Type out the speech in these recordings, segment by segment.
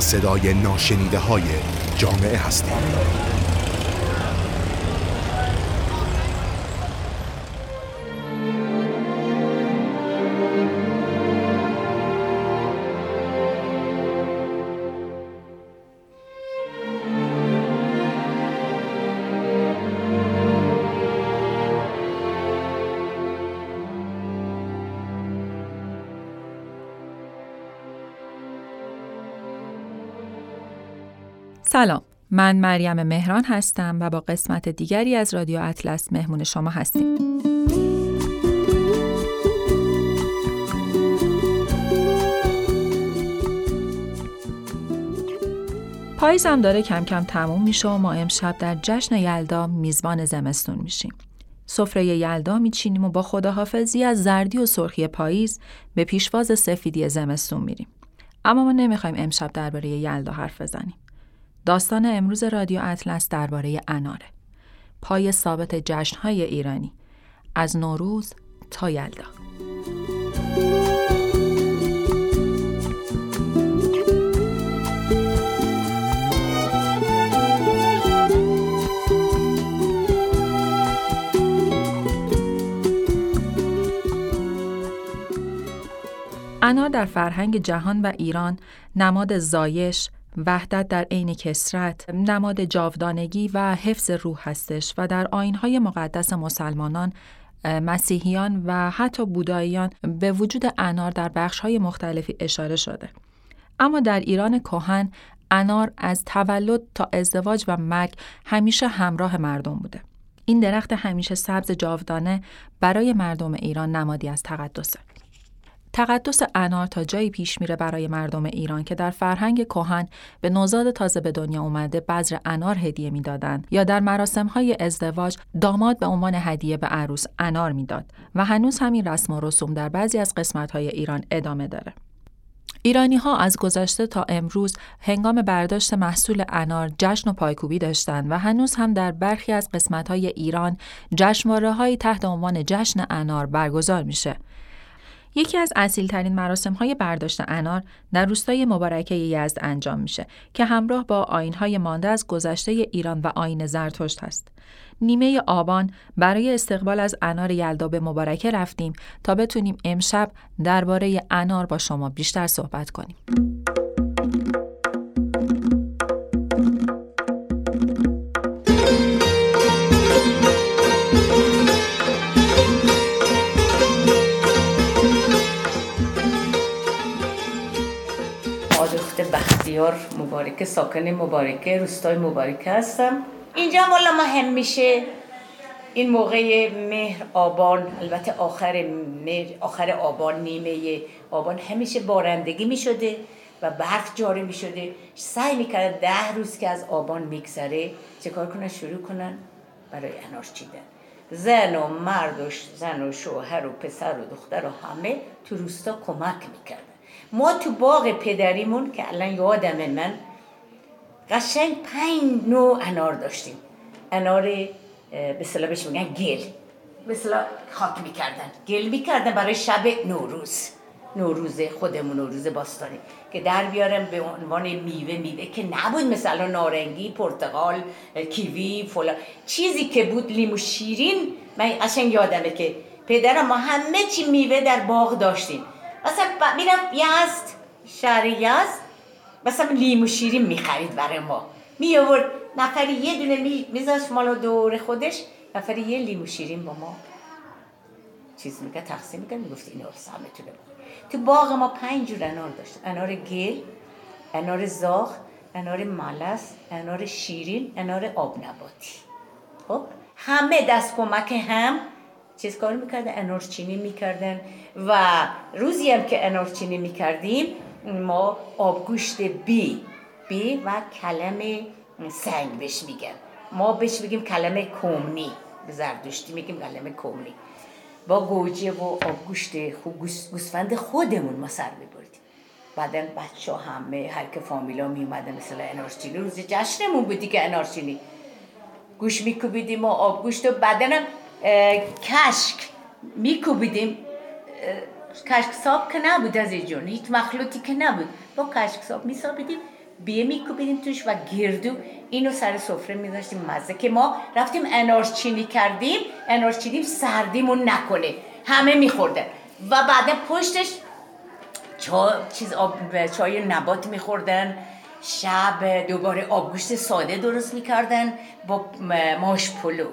صدای ناشنیده های جامعه هستیم. سلام. من مریم مهران هستم و با قسمت دیگری از رادیو اطلس مهمون شما هستیم. پاییز هم داره کم کم تموم میشه و ما امشب در جشن یلدا میزبان زمستون میشیم. سفره یلدا میچینیم و با خداحافظی از زردی و سرخی پاییز به پیشواز سفیدی زمستون میریم. اما ما نمی‌خوایم امشب درباره یلدا حرف بزنیم. داستان امروز رادیو اطلس درباره اناره. پای ثابت جشنهای ایرانی از نوروز تا یلدا. انار در فرهنگ جهان و ایران نماد زایش، وحدت در عین کسرت نماد جاودانگی و حفظ روح هستش و در آینهای مقدس مسلمانان مسیحیان و حتی بوداییان به وجود انار در بخشهای مختلفی اشاره شده. اما در ایران کهن انار از تولد تا ازدواج و مرگ همیشه همراه مردم بوده. این درخت همیشه سبز جاودانه برای مردم ایران نمادی از تقدسه. تقدس انار تا جایی پیش میره برای مردم ایران که در فرهنگ کهن به نوزاد تازه به دنیا اومده بذر انار هدیه می‌دادند یا در مراسم های ازدواج داماد به عنوان هدیه به عروس انار می‌داد و هنوز همین رسم و رسوم در بعضی از قسمت های ایران ادامه داره. ایرانی ها از گذشته تا امروز هنگام برداشت محصول انار جشن و پایکوبی داشتند و هنوز هم در برخی از قسمت های ایران جشنواره تحت عنوان جشن انار برگزار میشه یکی از ترین مراسم های برداشت انار در روستای مبارکه یزد انجام میشه که همراه با های مانده از گذشته ایران و آین زرتشت هست. نیمه آبان برای استقبال از انار یلدا به مبارکه رفتیم تا بتونیم امشب درباره انار با شما بیشتر صحبت کنیم. بختیار مبارکه ساکن مبارکه روستای مبارکه هستم. اینجا والا ما هم میشه. این موقع مهر آبان البته آخر مهر آخر آبان نیمه آبان همیشه بارندگی می‌شده و برف جاری می‌شده. سعی می‌کرد ده روز که از آبان میگذره چه کار کنن؟ شروع کنن برای انار چیدن. زن و مرد و زن و شوهر و پسر و دختر و همه تو روستا کمک می‌کردن ما تو باغ پدریمون که الان یادم من قشنگ پنج نوع انار داشتیم. انار به صلاح بهش میگن گل. به صلاح خاک می‌کردن. گل می‌کردن برای شب نوروز. نوروز خودمون نوروز باستانی. که در بیارم به عنوان میوه میوه که نبود مثلا نارنگی پرتقال کیوی فلان. چیزی که بود لیمو شیرین من قشنگ یادمه که پدرم ما همه چی میوه در باغ داشتیم. مثلا میرم یزد شهر یزد. مثلا لیمو شیرین می‌خرید برای ما. می آورد نفری یه دونه می میذاشت مالا دور خودش نفری یه لیمو شیرین با ما. چیز میگه تقسیم میگه می‌گفت اینو سهمتونه تو باغ ما پنج جور انار داشت. انار گل انار زاغ انار ملس انار شیرین انار آب نباتی خب؟ همه دست کمک هم چیز کار می‌کردن؟ انارچینی می‌کردن. و روزی هم که انارچینی می‌کردیم ما آبگوشت بی بی و کلم سنگ بهش میگن. ما بهش میگیم کلمه کومنی زردشتی میگیم کلمه کومنی با گوجه و آبگوشت گوسفند خودمون ما سر میبردیم. بعدا بچه همه هر که فامیلا می اومدن مثلا انارچینی روز جشنمون بودی که انارچینی. گوش میکوبیدیم و آبگوشت و بعدنم کشک میکوبیدیم. کشک ساب که نبود از جون هیچ مخلوطی که نبود. با کشک ساب میسابیدیم بیه میکوبیدیم توش و گردو اینو سر سفره میذاشتیم مزه که ما رفتیم انارچینی کردیم. انارچینی سردیمون نکنه. همه میخوردن. و بعد پشتش چای چیز آب چای نبات میخوردن. شب دوباره آبگوشت ساده درست می‌کردن با ماش پلو.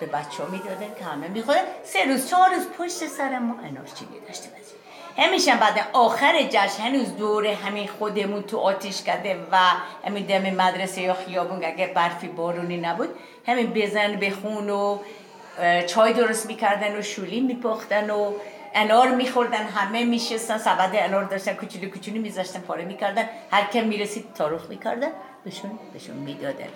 به بچه ها می‌دادن که همه میخوردن سه روز چهار روز پشت سر ما انارچینی داشتیم همیشه بعد آخر جشن هنوز دوره همین خودمون تو آتیش کرده و همین دم مدرسه یا خیابون اگه برفی بارونی نبود همین بزن بخون و چای درست می‌کردن و شولی میپختن و انار میخوردن. همه میشستن سبد انار داشتن کوچولو کوچولو میذاشتن پاره می‌کردن. هر کم می‌رسید تاروخ می‌کردن بهشون بهشون می‌دادن.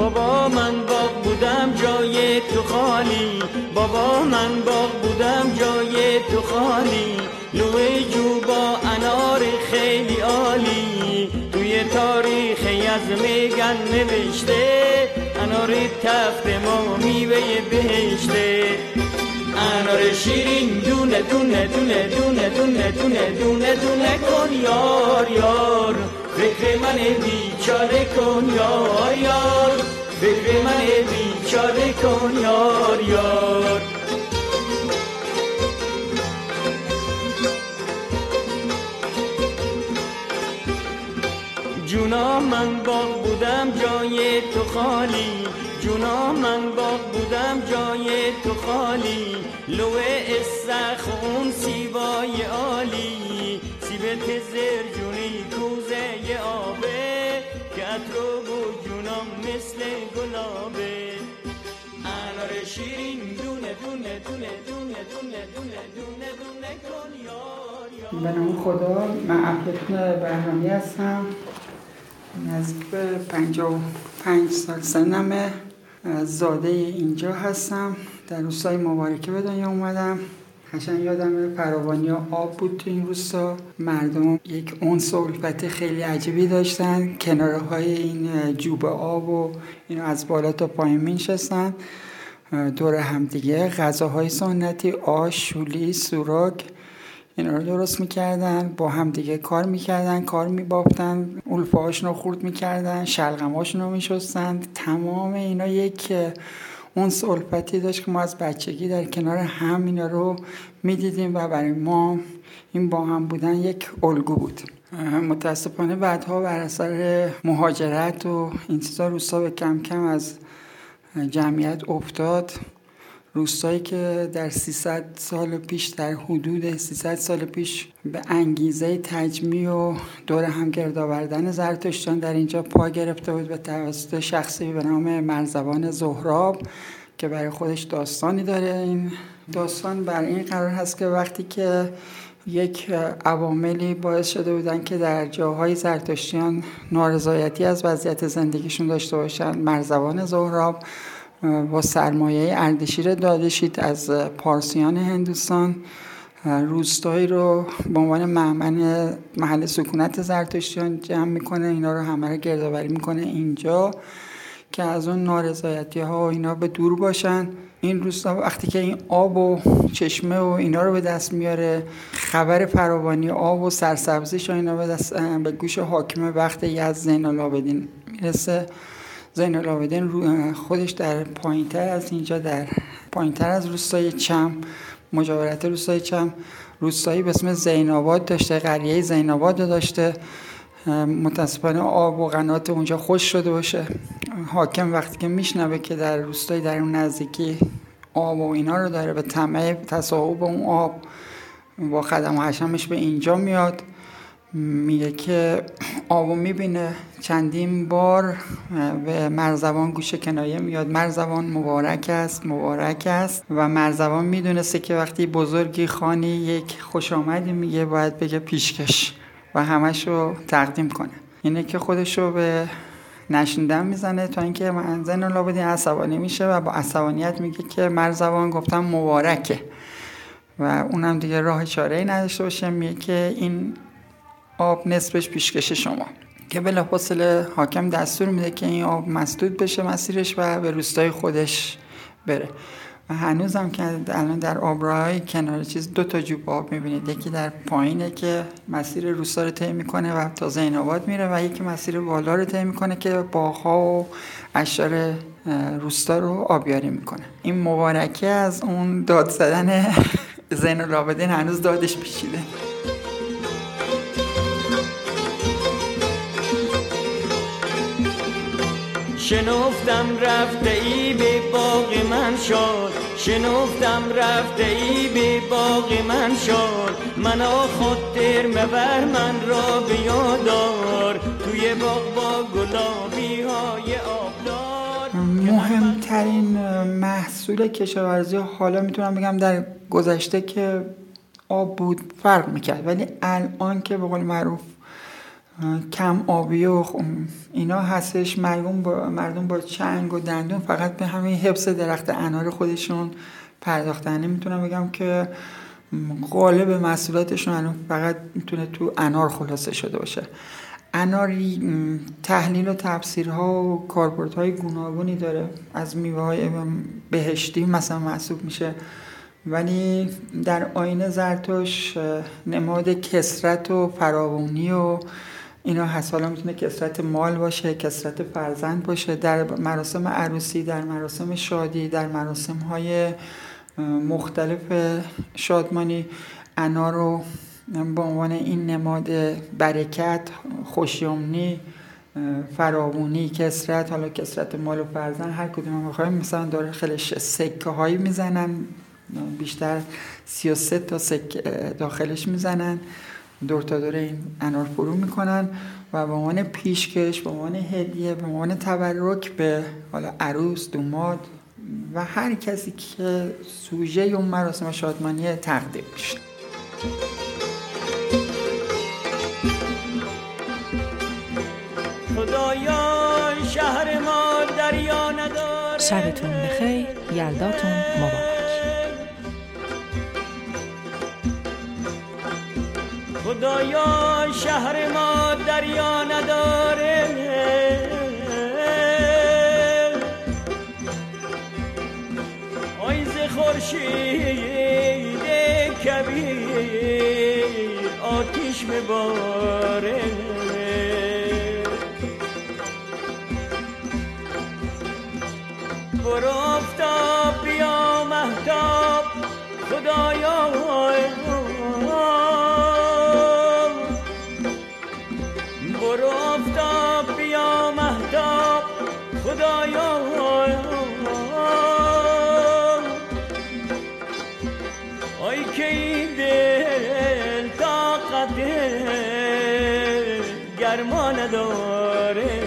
بابا من باغ بودم جای تو خالی. بابا من باغ بودم جای تو خالی. لوه جو با انار خیلی عالی. توی تاریخ از میگن نوشته انار تفت ما میوه بهشته. انار شیرین دونه دونه دونه دونه دونه دونه دونه دونه کن یار یار. فکر من بیچاره کن یار یار. فکر من بیچاره کن یار یار. جونا من باغ بودم جای تو خالی. جونا من باغ بودم جای تو خالی. لوه استخ اون سیبای عالی. سیبت زرجونی کوزه آبه که رو و جونام مثل گلابه. انار شیرین دونه دونه دونه دونه دونه دونه دونه دونه کن یار به نام خدا من افلتون بهرامی هستم. نزدیک به و پنج سال سنمه زاده اینجا هستم. در روستای مبارکه به دنیا اومدم. قشنگ یادم فراوانی آب بود تو این روستا. مردم یک اون و خیلی عجیبی داشتن. کناره های این جوب آب و اینو از بالا تا پایین مینشستن. دور همدیگه غذاهای سنتی آش شولی سوراک اینا رو درست می‌کردن. با هم دیگه کار می‌کردن کار میبافتن. اولفه رو خورد می‌کردن شلغماشون رو میشستن. تمام اینا یک اون صلفتی داشت که ما از بچگی در کنار هم اینا رو می‌دیدیم و برای ما این با هم بودن یک الگو بود. متاسفانه بعدها بر اثر مهاجرت و این چیزا روستا به کم کم از جمعیت افتاد. روستایی که در 300 سال پیش در حدود 300 سال پیش به انگیزه تجمیع و دور هم گرد آوردن زرتشتیان در اینجا پا گرفته بود به توسط شخصی به نام مرزبان زهراب که برای خودش داستانی داره. این داستان بر این قرار هست که وقتی که یک عواملی باعث شده بودن که در جاهای زرتشتیان نارضایتی از وضعیت زندگیشون داشته باشن مرزبان زهراب با سرمایه اردشیر دادشید از پارسیان هندوستان. روستایی رو به عنوان معمن محل سکونت زرتشتیان جمع می‌کنه. اینا رو همه رو گردآوری می‌کنه اینجا که از اون نارضایتی ها اینا به دور باشن. این روستا وقتی که این آب و چشمه و اینا رو به دست میاره خبر فراوانی آب و سرسبزیش و اینا به, دست به گوش حاکم وقت یزد زین العابدین می‌رسه. زین العابدین خودش در پایینتر از اینجا در پایینتر از روستای چم مجاورت روستای چم روستایی به اسم زیناباد داشته قریه زیناباد داشته. متاسفانه آب و قنات اونجا خوش شده باشه. حاکم وقتی که میشنوه که در روستای در اون نزدیکی آب و اینا رو داره به طمع تصاحب اون آب با خدم و حشمش به اینجا میاد. میگه که آبو می‌بینه چندین بار به مرزوان گوش کنایه میاد. مرزوان مبارک است مبارک است. و مرزوان می‌دونسته که وقتی بزرگی خانی یک خوش آمدی میگه باید بگه پیشکش و همش رو تقدیم کنه. اینه که خودش رو به نشیندن می‌زنه تا اینکه منزن لابدین عصبانی میشه و با عصبانیت میگه که مرزوان گفتم مبارکه. و اونم دیگه راه چاره ای نداشته باشه. میگه که این آب نصفش پیشکش شما. که بلافاصله حاکم دستور میده که این آب مسدود بشه مسیرش و به روستای خودش بره. و هنوزم که الان در آبراهای کنار چیز دو تا جوب آب می‌بینید. یکی در پایینه که مسیر روستا رو طی می‌کنه و تا زیناباد میره و یکی مسیر بالا رو طی می‌کنه که باغها و اشجار روستا رو آبیاری می‌کنه. این مبارکه از اون داد زدن زین هنوز دادش پیچیده. شنفتم رفته ای به باغ من شد شنفتم رفته ای به باغ من شد من خاطر مبر من را به یادار توی باغ با گلابی های آبدار. مهمترین محصول کشاورزی حالا می‌تونم بگم در گذشته که آب بود فرق می‌کرد. ولی الان که به قول معروف کم آبی و اینا هستش. مردم با, مردم با چنگ و دندون فقط به همین حفظ درخت انار خودشون پرداختن. می‌تونم بگم که غالب محصولاتشون الان فقط می‌تونه تو انار خلاصه شده باشه. انار تحلیل و تفسیرها و کاربردهای گوناگونی داره. از میوه های بهشتی مثلا محسوب میشه. ولی در آین زرتوش نماد کسرت و فراوانی و اینا هست حالا می‌تونه کسرت مال باشه کسرت فرزند باشه در مراسم عروسی در مراسم شادی در مراسم های مختلف شادمانی انا رو به عنوان این نماد برکت خوشیومنی فراوونی کسرت حالا کسرت مال و فرزند هر کدوم بخوایم مثلا داره خیلش سکه هایی می‌زنن بیشتر 33 تا سکه داخلش می‌زنن. دور تا دور این انار فرو می‌کنن و به عنوان پیشکش به عنوان هدیه به عنوان تبرک به حالا عروس دوماد و هر کسی که سوژه اون مراسم شادمانی تقدیم میشه. خدایا شهر ما دریا نداره. شبتون بخیر یلداتون خدایا شهر ما دریا نداره. آیز خورشید کبیر آتیش بباره برو افتاب بیا محتاب خدایا نداره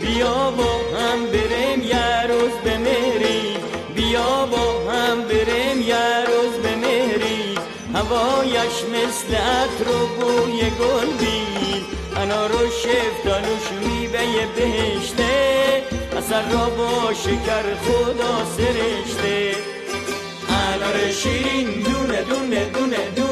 بیا با هم بریم یه روز به مهری بیا با هم بریم یه روز به مهری هوایش مثل عطر و بوی گل بید انا رو شفتانوش میوه بهشته. اثر را با شکر خدا سرشته. انار شیرین دونه دونه دونه دونه.